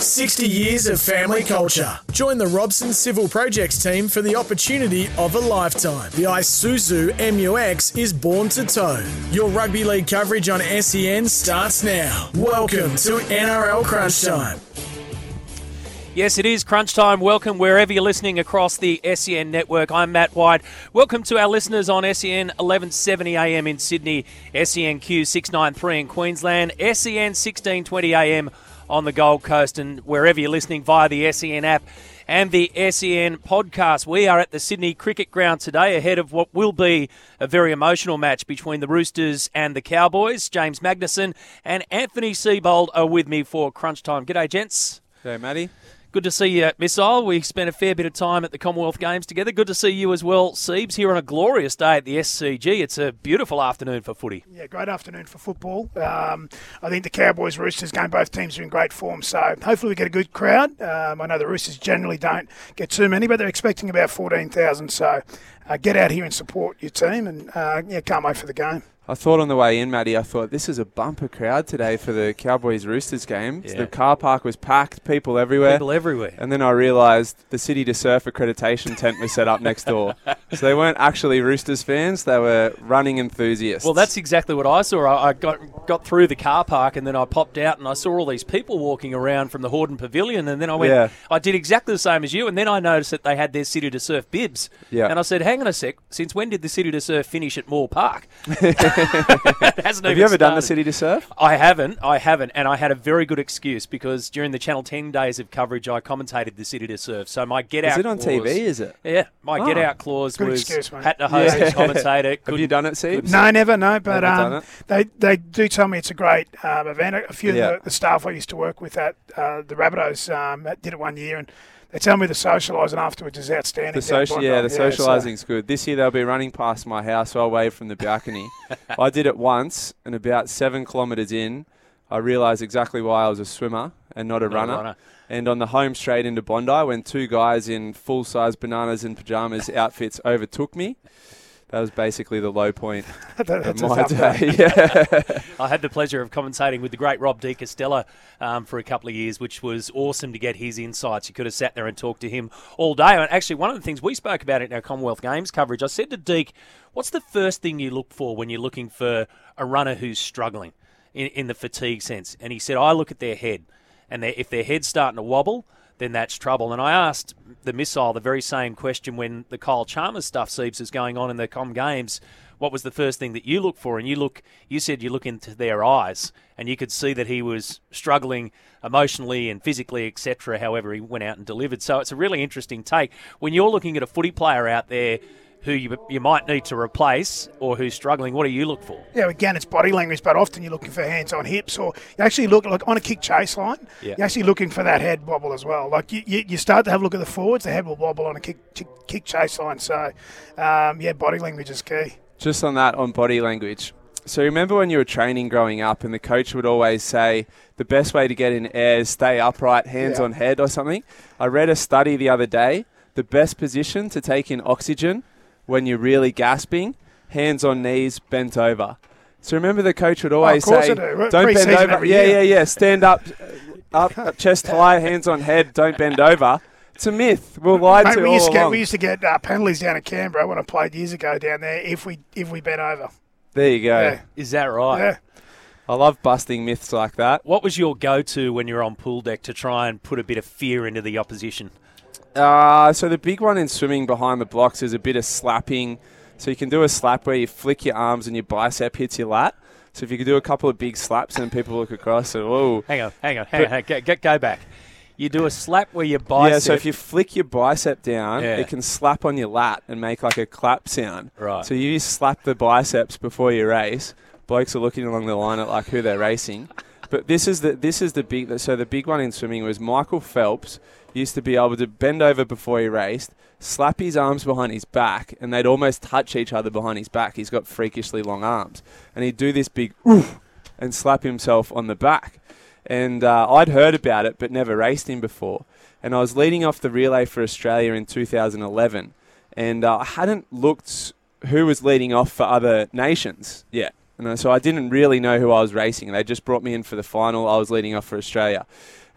60 years of family culture. Join the Robson Civil Projects team for the opportunity of a lifetime. The Isuzu MUX is born to tow. Your rugby league coverage on SEN starts now. Welcome to NRL Crunch Time. Yes, it is crunch time. Welcome wherever you're listening across the SEN network. I'm Matt White. Welcome to our listeners on SEN 1170 AM in Sydney, SENQ 693 in Queensland, SEN 1620 AM on the Gold Coast, and wherever you're listening via the SEN app and the SEN podcast. We are at the Sydney Cricket Ground today ahead of what will be a very emotional match between the Roosters and the Cowboys. James Magnussen and Anthony Seibold are with me for crunch time. G'day, gents. Hey, Matty. Good to see you, Missile. We spent a fair bit of time at the Commonwealth Games together. Good to see you as well, Siebes, here on a glorious day at the SCG. It's a beautiful afternoon for footy. Yeah, great afternoon for football. Um, I think the Cowboys Roosters game, both teams are in great form, so hopefully we get a good crowd. Um, I know the Roosters generally don't get too many, but they're expecting about 14,000, so uh, get out here and support your team, and uh, yeah, can't wait for the game. I thought on the way in, Matty, I thought this is a bumper crowd today for the Cowboys Roosters game. Yeah. The car park was packed, people everywhere. People everywhere. And then I realised the City to Surf accreditation tent was set up next door. So they weren't actually Roosters fans, they were running enthusiasts. Well, that's exactly what I saw. I I got got through the car park and then I popped out and I saw all these people walking around from the Hordern Pavilion. And then I went, Yeah. I did exactly the same as you. And then I noticed that they had their City to Surf bibs. Yeah. And I said, hang on a sec, since when did the City to Surf finish at Moore Park? It hasn't Have you ever done the. City to Surf? I haven't. I haven't. And I had a very good excuse because during the Channel 10 days of coverage, I commentated the City to Surf. So my get out Is it on clause- TV, is it? Yeah. My Oh. get out clause Good was excuse, had to host Yeah. and commentate it. Have you done it, Siebes? No, never, no. But um, they they do tell me it's a great um, event. A few Yeah. of the, the staff I used to work with at uh, the Rabbitohs um, did it one year, and they tell me the socialising afterwards is outstanding. The down social, Bondi. yeah, the so- socialising's good. This year they'll be running past my house, so I'll wave from the balcony. I did it once, and about seven kilometres in, I realised exactly why I was a swimmer and not a Not a runner. runner. And on the home straight into Bondi, when two guys in full size bananas and pajamas outfits overtook me, that was basically the low point That- of my day. day. Yeah. I had the pleasure of commentating with the great Rob De Castella um, for a couple of years, which was awesome to get his insights. You could have sat there and talked to him all day. And actually, one of the things we spoke about in our Commonwealth Games coverage, I said to Deke, "What's the first thing you look for when you're looking for a runner who's struggling in, in the fatigue sense?" And he said, "I look at their head, and if their head's starting to wobble." Then that's trouble. And I asked the missile the very same question when the Kyle Chalmers stuff, Siebes, is going on in the Com Games what was the first thing that you look for? And you look, you said you look into their eyes, and you could see that he was struggling emotionally and physically, etc. However, he went out and delivered. So it's a really interesting take when you're looking at a footy player out there who you, you might need to replace or who's struggling. What do you look for? Yeah, again, it's body language, but often you're looking for hands on hips, or you actually look like on a kick chase line. Yeah. You're actually looking for that head wobble as well. Like you, you, you start to have a look at the forwards, the head will wobble on a kick kick, kick chase line. So, um, yeah, body language is key. Just on that, on body language. So remember when you were training growing up, and the coach would always say the best way to get in air is stay upright, hands Yeah. on head, or something. I read a study the other day. The best position to take in oxygen when you're really gasping, hands on knees, bent over. So remember the coach would always course say, I do. "Don't bend over." every Yeah, year. yeah, yeah. Stand up, up, up, chest high, hands on head. Don't bend over. It's a myth. We're lied Mate, to we all used to get we used to get uh, penalties down at Canberra when I played years ago down there if we if we bent over. there you go. Yeah, Is that right? yeah. I love busting myths like that. What was your go-to when you're on pool deck to try and put a bit of fear into the opposition? Uh, so the big one in swimming behind the blocks is a bit of slapping. So you can do a slap where you flick your arms and your bicep hits your lat. So if you could do a couple of big slaps and people look across and whoa. Hang on, hang on, hang on. Hang on. Go, go, back. You do a slap where your bicep. Yeah, so if you flick your bicep down, Yeah. it can slap on your lat and make like a clap sound. Right. So you just slap the biceps before you race. Blokes are looking along the line at like who they're racing. But this is the this is the big so the big one in swimming was Michael Phelps used to be able to bend over before he raced, slap his arms behind his back, and they'd almost touch each other behind his back. He's got freakishly long arms, and he'd do this big oof and slap himself on the back. And uh, I'd heard about it, but never raced him before. And I was leading off the relay for Australia in 2011, and uh, I hadn't looked who was leading off for other nations yet. And so I didn't really know who I was racing. They just brought me in for the final. I was leading off for Australia.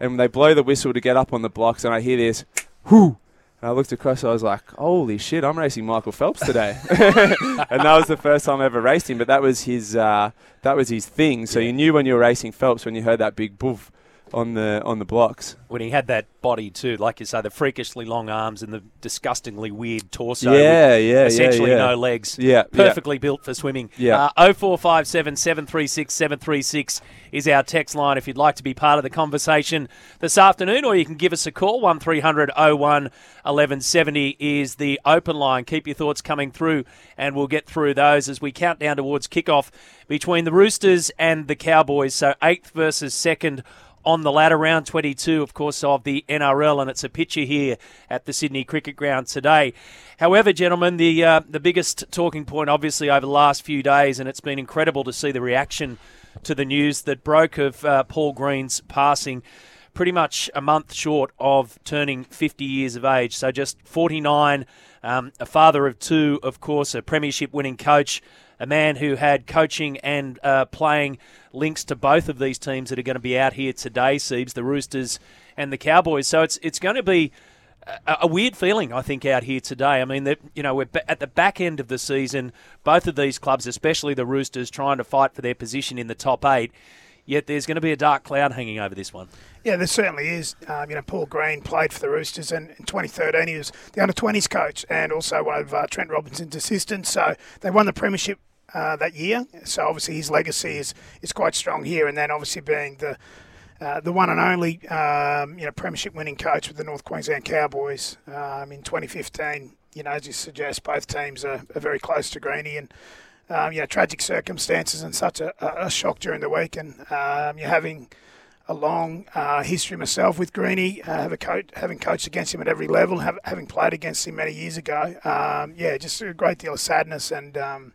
And they blow the whistle to get up on the blocks, and I hear this, whoo. And I looked across, I was like, holy shit, I'm racing Michael Phelps today. and that was the first time I ever raced him, but that was his, uh, that was his thing. So you knew when you were racing Phelps when you heard that big boof on the, on the blocks. when he had that body too, like you say, the freakishly long arms and the disgustingly weird torso. Yeah, yeah, yeah, Essentially yeah. no legs. Yeah, yeah. Perfectly built for swimming. Yeah. Uh, 0457 736 736 is our text line if you'd like to be part of the conversation this afternoon, or you can give us a call. 1300 01 1170 is the open line. Keep your thoughts coming through, and we'll get through those as we count down towards kickoff between the Roosters and the Cowboys. So, eighth versus second on the ladder, round 22, of course, of the NRL, and it's a picture here at the Sydney Cricket Ground today. However, gentlemen, the uh, the biggest talking point, obviously, over the last few days, and it's been incredible to see the reaction to the news that broke of uh, Paul Green's passing. Pretty much a month short of turning 50 years of age. So just 49, um, a father of two, of course, a premiership winning coach, a man who had coaching and uh, playing links to both of these teams that are going to be out here today, Siebes, the Roosters and the Cowboys. So it's it's going to be a, a weird feeling, I think, out here today. I mean, that you know, we're at the back end of the season. Both of these clubs, especially the Roosters, trying to fight for their position in the top eight. Yet there's going to be a dark cloud hanging over this one. Yeah, there certainly is. Um, you know, Paul Green played for the Roosters, and in 2013 he was the under 20s coach and also one of uh, Trent Robinson's assistants. So they won the premiership uh, that year. So obviously his legacy is is quite strong here. And then obviously being the uh, the one and only um, you know premiership winning coach with the North Queensland Cowboys um, in 2015. You know, as you suggest, both teams are, are very close to Greeny and. Um, you know, tragic circumstances and such a, a shock during the week, and um, you're having a long uh, history myself with Greeny, uh, have a coach, having coached against him at every level, have, having played against him many years ago. Um, yeah, just a great deal of sadness and um,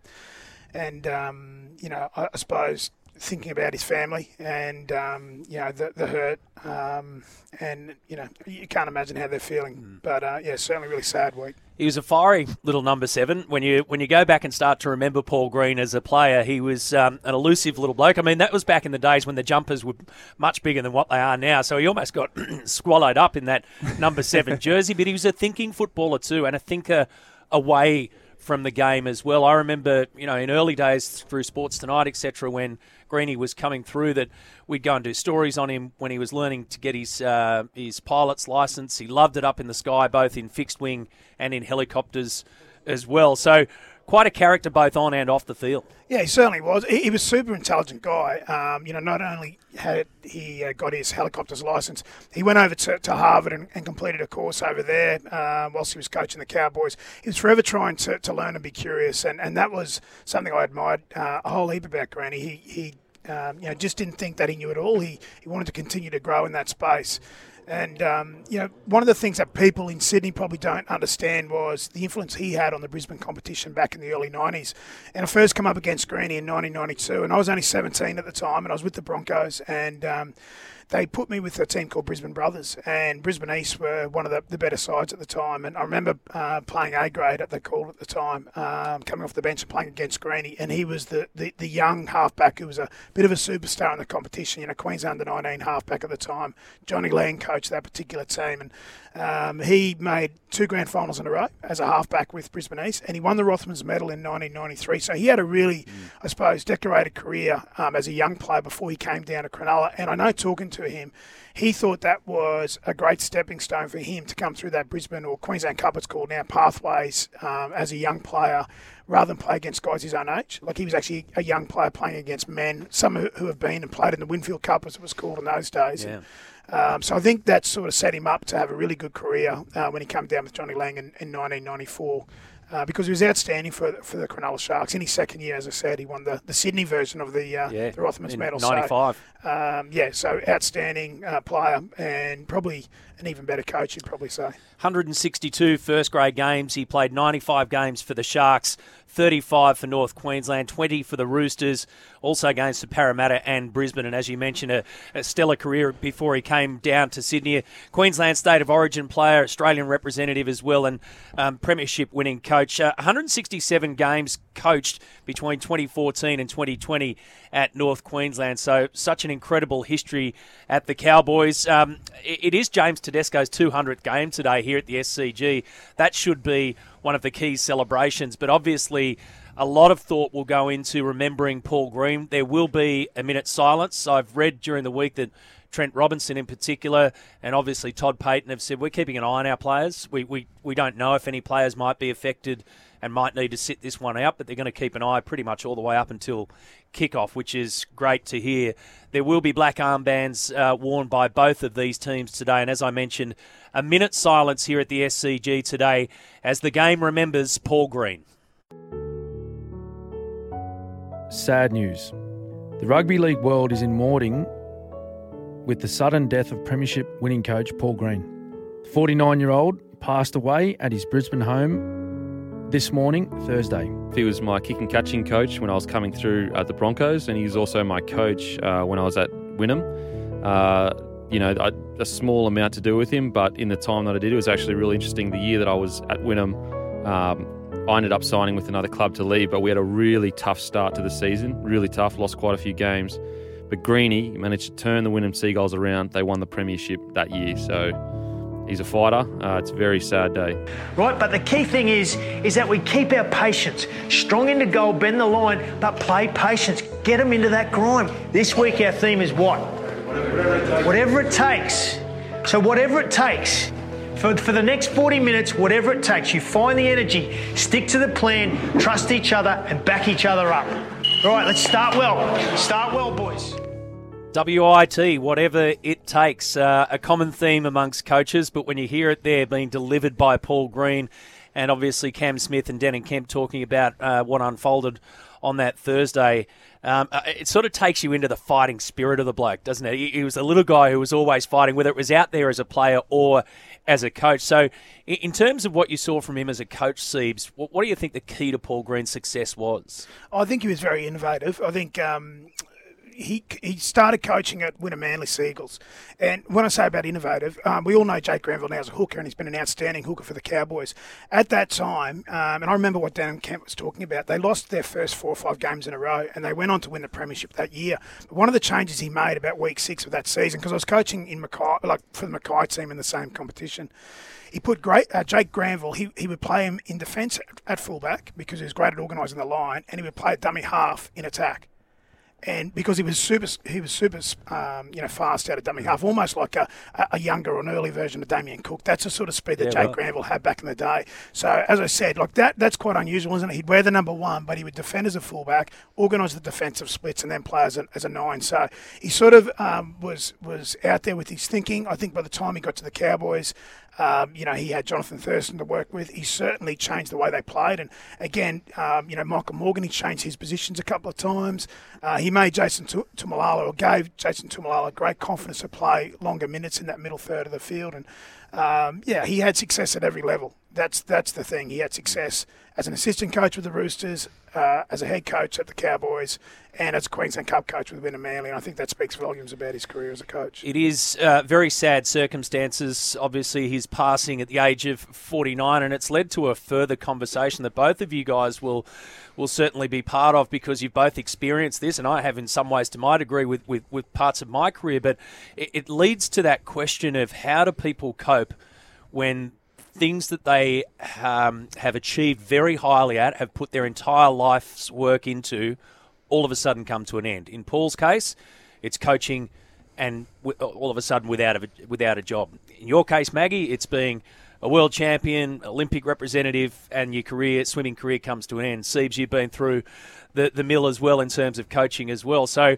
and um, you know, I, I suppose thinking about his family and um, you know the, the hurt um, and you know you can't imagine how they're feeling. But uh, yeah, certainly really sad week. He was a fiery little number seven. When you when you go back and start to remember Paul Green as a player, he was um, an elusive little bloke. I mean, that was back in the days when the jumpers were much bigger than what they are now. So he almost got swallowed up in that number seven jersey. But he was a thinking footballer too, and a thinker away from the game as well. I remember, you know, in early days through Sports Tonight, etc., when Greeny was coming through, that we'd go and do stories on him when he was learning to get his uh, his pilot's license. He loved it up in the sky, both in fixed wing and in helicopters as well. So quite a character both on and off the field. Yeah, he certainly was. He, he was a super intelligent guy. Um, you know, not only had he uh, got his helicopter's license, he went over to, to Harvard and, and completed a course over there uh, whilst he was coaching the Cowboys. He was forever trying to, to learn and be curious, and, and that was something I admired uh, a whole heap about Granny. He, he um, you know, just didn't think that he knew it all. He, he wanted to continue to grow in that space. And um, you know, one of the things that people in Sydney probably don't understand was the influence he had on the Brisbane competition back in the early '90s. And I first come up against Greeny in 1992, and I was only 17 at the time, and I was with the Broncos, and um, they put me with a team called Brisbane Brothers, and Brisbane East were one of the, the better sides at the time. And I remember uh, playing A grade at the call at the time, um, coming off the bench and playing against Greeny, and he was the, the, the young halfback who was a bit of a superstar in the competition. You know, Queensland under 19 halfback at the time. Johnny Lang coached that particular team, and um, he made two grand finals in a row as a halfback with Brisbane East, and he won the Rothmans Medal in 1993. So he had a really, I suppose, decorated career um, as a young player before he came down to Cronulla. And I know talking to him, he thought that was a great stepping stone for him to come through that Brisbane or Queensland Cup, it's called now, pathways um, as a young player rather than play against guys his own age. Like he was actually a young player playing against men, some who, who have been and played in the Winfield Cup, as it was called in those days. Yeah. Um, so I think that sort of set him up to have a really good career uh, when he came down with Johnny Lang in, in 1994. Uh, because he was outstanding for for the Cronulla Sharks. In his second year, as I said, he won the, the Sydney version of the uh, Yeah. the Rothmans medal. 95. So, um, yeah, so outstanding uh, player and probably an even better coach, you'd probably say. 162 first grade games. He played 95 games for the Sharks, 35 for North Queensland, 20 for the Roosters, also games for Parramatta and Brisbane. And as you mentioned, a, a stellar career before he came down to Sydney. Queensland State of Origin player, Australian representative as well, and um, Premiership winning coach. Uh, 167 games coached between 2014 and 2020 at North Queensland. So, such an incredible history at the Cowboys. Um, it, it is James Tedesco's 200th game today here at the SCG. That should be one of the key celebrations, but obviously. A lot of thought will go into remembering Paul Green. There will be a minute silence. I've read during the week that Trent Robinson, in particular, and obviously Todd Payten have said we're keeping an eye on our players. We, we, we don't know if any players might be affected and might need to sit this one out, but they're going to keep an eye pretty much all the way up until kickoff, which is great to hear. There will be black armbands uh, worn by both of these teams today, and as I mentioned, a minute silence here at the SCG today as the game remembers Paul Green. Sad news. The rugby league world is in mourning with the sudden death of Premiership winning coach Paul Green. The 49 year old passed away at his Brisbane home this morning, Thursday. He was my kick and catching coach when I was coming through at the Broncos, and he's also my coach uh, when I was at Wynnum. Uh, you know, I, a small amount to do with him, but in the time that I did, it was actually really interesting. The year that I was at Wynnum, um, I ended up signing with another club to leave, but we had a really tough start to the season, really tough, lost quite a few games. But Greeny managed to turn the Wynnum Seagulls around. They won the premiership that year, so he's a fighter. Uh, it's a very sad day. right? But the key thing is, is that we keep our patience. Strong into goal, bend the line, but play patience. Get them into that grind. This week our theme is what? Whatever it takes. So whatever it takes. For, for the next 40 minutes, whatever it takes, you find the energy, stick to the plan, trust each other, and back each other up. All right, let's start well. Start well, boys. WIT, whatever it takes, uh, a common theme amongst coaches, but when you hear it there being delivered by Paul Green and obviously Cam Smith and Denan Kemp talking about uh, what unfolded on that Thursday, um, uh, it sort of takes you into the fighting spirit of the bloke, doesn't it? He, he was a little guy who was always fighting, whether it was out there as a player or as a coach. So, in, terms of what you saw from him as a coach, Siebes, what, what do you think the key to Paul Green's success was? I think he was very innovative. I think um, he he started coaching at Wynnum Manly Seagulls, and when I say about innovative, um, we all know Jake Granville now is a hooker, and he's been an outstanding hooker for the Cowboys. At that time, um, and I remember what Dan Kemp was talking about. They lost their first four or five games in a row, and they went on to win the premiership that year. But one of the changes he made about week six of that season, because I was coaching in Mackay, like for the Mackay team in the same competition. He put great uh, Jake Granville. He, he would play him in defence at, at fullback because he was great at organising the line, and he would play a dummy half in attack and because he was super, he was super, um, you know, fast out of dummy half, almost like a, a younger or an early version of Damien Cook. That's the sort of speed that Yeah, Jake right. Granville had back in the day. So as I said, like that, that's quite unusual, isn't it? He'd wear the number one, but he would defend as a fullback, organise the defensive splits, and then play as a, as a nine. So he sort of um, was was out there with his thinking. I think by the time he got to the Cowboys. Um, you know, he had Jonathan Thurston to work with. He certainly changed the way they played. And again, um, you know, Michael Morgan, he changed his positions a couple of times. Uh, he made Jason Tu- Taumalolo, or gave Jason Taumalolo great confidence to play longer minutes in that middle third of the field. And um, yeah, he had success at every level. That's that's the thing. He had success as an assistant coach with the Roosters, uh, as a head coach at the Cowboys, and as a Queensland Cup coach with Wynnum Manly. And I think that speaks volumes about his career as a coach. It is uh, very sad circumstances. Obviously, his passing at the age of 49, and it's led to a further conversation that both of you guys will will certainly be part of because you've both experienced this, and I have in some ways to my degree with, with, with parts of my career. But it, it leads to that question of how do people cope when things that they um, have achieved very highly at, have put their entire life's work into, all of a sudden come to an end. In Paul's case, it's coaching and all of a sudden without a, without a job. In your case, Maggie, it's being a world champion, Olympic representative, and your career, swimming career, comes to an end. Siebes, you've been through the the mill as well in terms of coaching as well. So,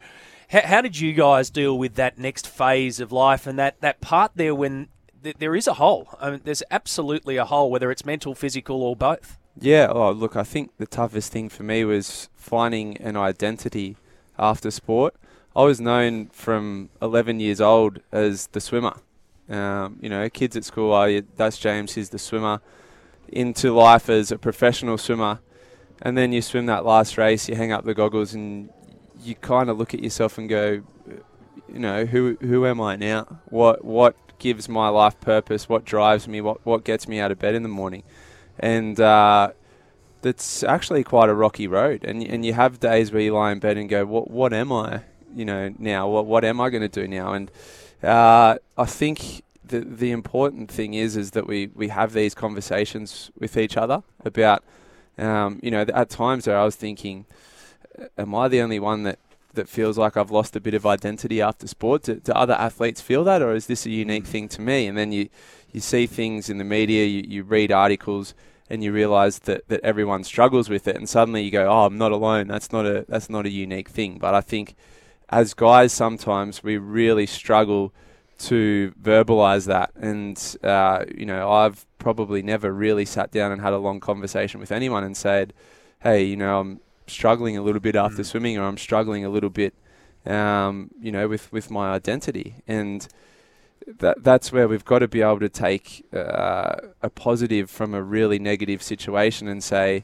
how, how did you guys deal with that next phase of life and that that part there when th- there is a hole? I mean, there's absolutely a hole, whether it's mental, physical, or both. Yeah, oh, look, I think the toughest thing for me was finding an identity after sport. I was known from 11 years old as the swimmer. Um, you know, kids at school, oh, that's James, he's the swimmer. Into life as a professional swimmer. And then you swim that last race, you hang up the goggles, and you kind of look at yourself and go, you know, who who am I now? What what gives my life purpose? What drives me? What what gets me out of bed in the morning? And uh, that's actually quite a rocky road. And and you have days where you lie in bed and go, what what am I? You know, now what what am I going to do now? And uh, I think the the important thing is is that we we have these conversations with each other about. Um, you know, at times there I was thinking, am I the only one that that feels like I've lost a bit of identity after sport? Do, do, other athletes feel that, or is this a unique thing to me? And then you, you see things in the media, you, you read articles, and you realise that, that everyone struggles with it, and suddenly you go, "Oh, I'm not alone. That's not a that's not a unique thing." But I think as guys, sometimes we really struggle to verbalise that, and uh, you know, I've probably never really sat down and had a long conversation with anyone and said, "Hey, you know, I'm struggling a little bit after mm. swimming, or I'm struggling a little bit, um, you know, with with my identity." And that that's where we've got to be able to take uh, a positive from a really negative situation and say,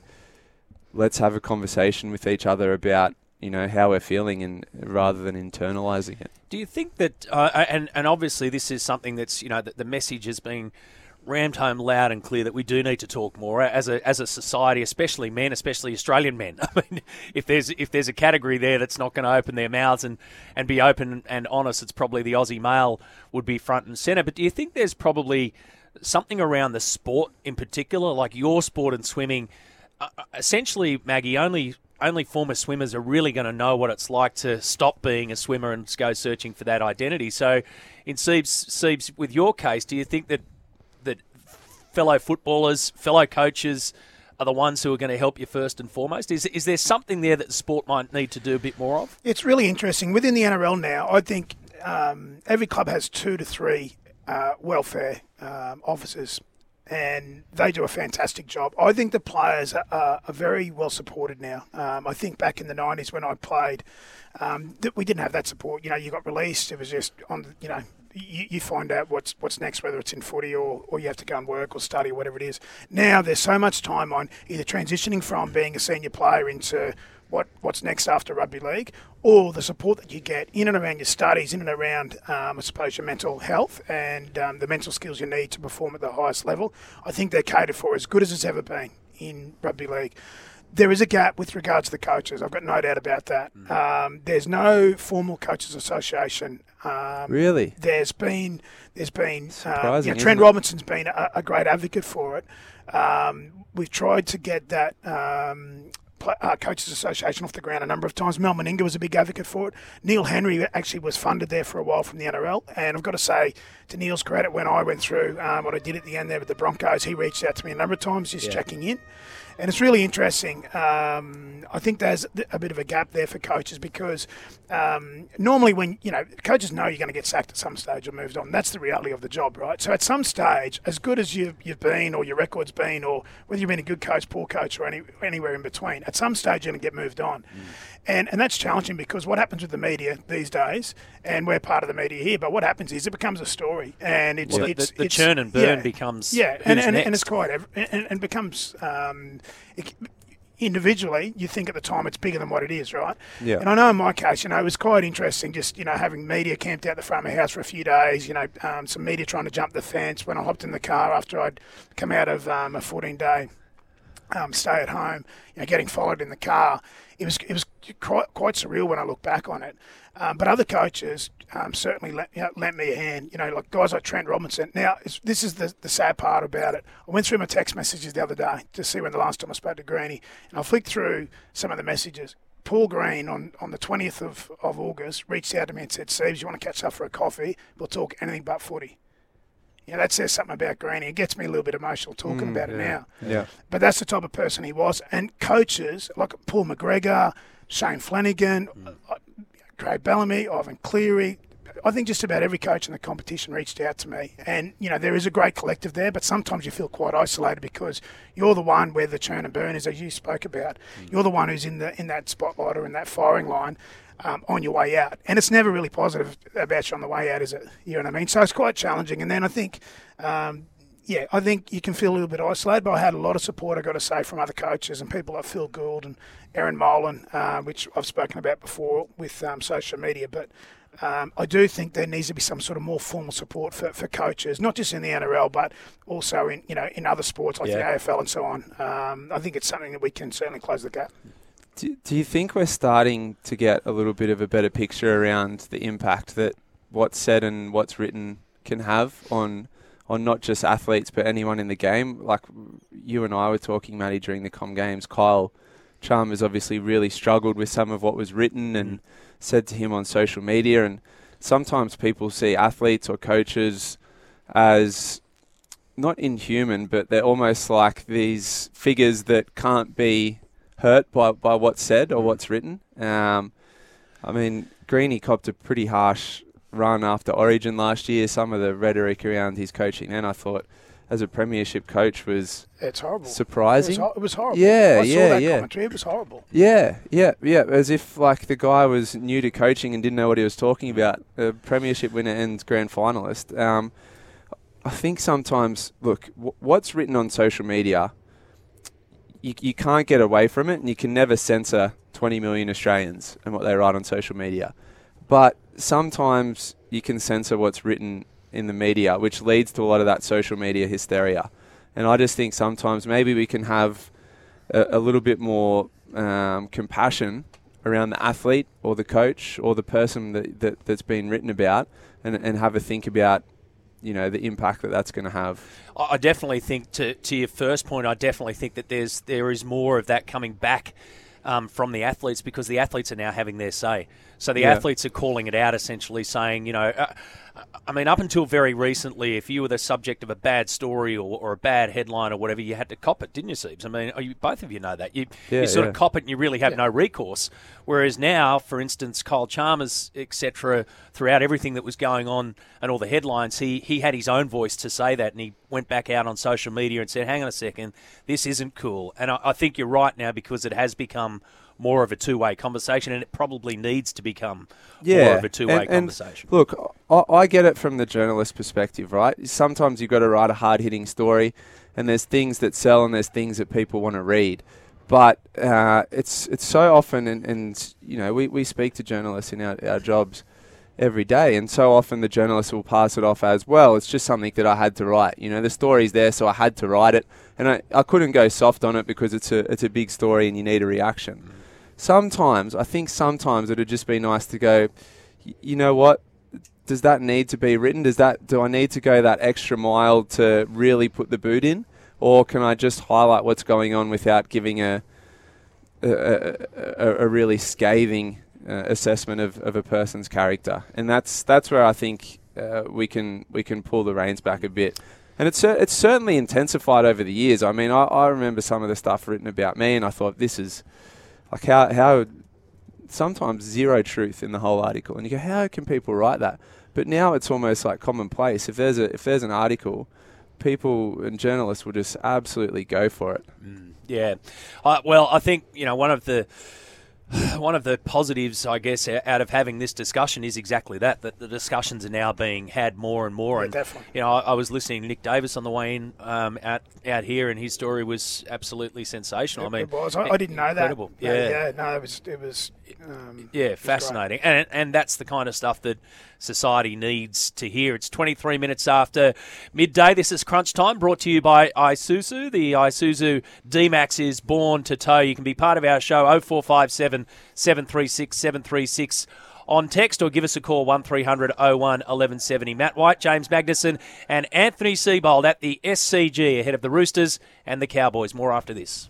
let's have a conversation with each other about you know how we're feeling and rather than internalizing it. Do you think that uh, and and obviously this is something that's you know that the message has been rammed home loud and clear that we do need to talk more as a as a society, especially men, especially Australian men. I mean, if there's if there's a category there that's not going to open their mouths and, and be open and honest, it's probably the Aussie male would be front and centre. But do you think there's probably something around the sport in particular, like your sport and swimming? Uh, uh essentially, Maggie, only only former swimmers are really going to know what it's like to stop being a swimmer and go searching for that identity. So, in Siebes, Siebes, with your case, do you think that fellow footballers, fellow coaches are the ones who are going to help you first and foremost? Is, is there something there that the sport might need to do a bit more of? It's really interesting. Within the NRL now, I think um, every club has two to three uh, welfare um, officers, and they do a fantastic job. I think the players are, are very well supported now. Um, I think back in the 90s when I played, um, that we didn't have that support. You know, you got released. It was just on, you know, you, you, find out what's what's next, whether it's in footy or, or you have to go and work or study or whatever it is. Now there's so much time on either transitioning from being a senior player into what what's next after rugby league, or the support that you get in and around your studies, in and around, um, I suppose, your mental health and um, the mental skills you need to perform at the highest level. I think they're catered for as good as it's ever been in rugby league there is a gap with regards to the coaches. I've got no doubt about that. Mm. Um, there's no formal coaches association. Um, really? There's been there's been uh, you know, Trent Robinson's been a, a, great advocate for it. Um, we've tried to get that um, uh, Coaches Association off the ground a number of times. Mal Meninga was a big advocate for it. Neil Henry actually was funded there for a while from the NRL. And I've got to say, to Neil's credit, when I went through um, what I did at the end there with the Broncos, he reached out to me a number of times just yeah. checking in and it's really interesting. Um, I think there's a bit of a gap there for coaches because um, normally when you know coaches know you're going to get sacked at some stage or moved on. That's the reality of the job, right? So at some stage, as good as you've, you've been or your record's been, or whether you've been a good coach, poor coach, or any, anywhere in between, at some stage you're going to get moved on. Mm. And, and that's challenging because what happens with the media these days, and we're part of the media here, but what happens is it becomes a story, and it's well, it's, the, the it's, churn and burn yeah, becomes yeah, and, and, and, it's quite and, and becomes um, it, individually, you think at the time it's bigger than what it is, right? Yeah. And I know in my case, you know, it was quite interesting just, you know, having media camped out the front of my house for a few days, you know, um, some media trying to jump the fence when I hopped in the car after I'd come out of um, a 14 day um, stay at home, you know, getting followed in the car. It was, it was quite, quite surreal when I look back on it. Um, but other coaches um, certainly lent, you know, lent, me a hand. You know, like guys like Trent Robinson. Now, this is the, the sad part about it. I went through my text messages the other day to see when the last time I spoke to Greeny, and I flicked through some of the messages. Paul Green on, on the 20th of, of August reached out to me and said, Steve, you want to catch up for a coffee? We'll talk anything but footy. Know, that says something about Greeny. It gets me a little bit emotional talking Mm, about it now. yeah. But that's the type of person he was. And coaches like Paul McGregor, Shane Flanagan, uh, Craig Bellamy, Ivan Cleary. I think just about every coach in the competition reached out to me. And, you know, there is a great collective there, but sometimes you feel quite isolated because you're the one where the churn and burn is, as you spoke about. You're the one who's in the in that spotlight or in that firing line um, on your way out. And it's never really positive about you on the way out, is it? You know what I mean? So it's quite challenging. And then I think um, yeah, I think you can feel a little bit isolated, but I had a lot of support, i got to say, from other coaches and people like Phil Gould and Erin Molan, uh, which I've spoken about before with um, social media. But um, I do think there needs to be some sort of more formal support for, for coaches, not just in the NRL, but also in you know in other sports like Yeah. the AFL and so on. Um, I think it's something that we can certainly close the gap. Do, do you think we're starting to get a little bit of a better picture around the impact that what's said and what's written can have on on not just athletes but anyone in the game? Like you and I were talking, Matty, during the Com Games. Kyle Chalmers obviously really struggled with some of what was written mm-hmm. and said to him on social media. And sometimes people see athletes or coaches as not inhuman, but they're almost like these figures that can't be hurt by, by what's said or what's written. Um, I mean, Greeny copped a pretty harsh run after Origin last year. Some of the rhetoric around his coaching then, I thought, as a premiership coach, was It's horrible. surprising. It was, it was horrible. Yeah, I saw yeah, that yeah. commentary. It was horrible. Yeah, yeah, yeah. As if like the guy was new to coaching and didn't know what he was talking about. A premiership winner and grand finalist. Um, I think sometimes, look, w- what's written on social media, you, you can't get away from it, and you can never censor 20 million Australians and what they write on social media. But sometimes you can censor what's written in the media, which leads to a lot of that social media hysteria. And I just think sometimes maybe we can have a, a little bit more um, compassion around the athlete or the coach or the person that, that, that's been written about and, and have a think about you know the impact that that's going to have I definitely think to to your first point, I definitely think that there's there is more of that coming back um, from the athletes because the athletes are now having their say. So the Yeah. athletes are calling it out, essentially saying, you know, uh, I mean, up until very recently, if you were the subject of a bad story or, or a bad headline or whatever, you had to cop it, didn't you, Siebes? I mean, oh, you, both of you know that. You, Yeah, you sort yeah. of cop it and you really have no recourse. Whereas now, for instance, Kyle Chalmers, etc., throughout everything that was going on and all the headlines, he, he had his own voice to say that and he went back out on social media and said, hang on a second, this isn't cool. And I, I think you're right now because it has become more of a two-way conversation and it probably needs to become more of a two-way and- and conversation. look, I, I get it from the journalist perspective, right? Sometimes you've got to write a hard hitting story, and there's things that sell and there's things that people want to read. But uh, it's it's so often, and, and you know, we, we speak to journalists in our, our jobs every day, and so often the journalist will pass it off as well. It's just something that I had to write. You know, the story's there, so I had to write it, and I, I couldn't go soft on it because it's a it's a big story and you need a reaction. Sometimes I think sometimes it'd just be nice to go. You know what? Does that need to be written? Does that do I need to go that extra mile to really put the boot in, or can I just highlight what's going on without giving a a, a, a- a really scathing uh, assessment of, of a person's character? And that's that's where I think uh, we can we can pull the reins back a bit. And it's it's certainly intensified over the years. I mean, I, I remember some of the stuff written about me, and I thought this is like how how sometimes zero truth in the whole article, and you go, how can people write that? But now it's almost like commonplace. If there's a if there's an article, people and journalists will just absolutely go for it. Yeah. Uh, well, I think you know one of the one of the positives, I guess, out of having this discussion is exactly that that the discussions are now being had more and more. Yeah, and definitely. you know, I, I was listening to Nick Davis on the way in um, out out here, and his story was absolutely sensational. I mean, it was. I, I didn't know incredible. that. Yeah. yeah. No, it was. It was. Um, Yeah, it was fascinating, and and that's the kind of stuff that society needs to hear. It's 23 minutes after midday. This is Crunch Time, brought to you by Isuzu. The Isuzu D-Max is born to tow. You can be part of our show 0457 736 736 on text or give us a call 1300 01 1170. Matt White, James Magnussen, and Anthony Seibold at the SCG ahead of the Roosters and the Cowboys. More after this.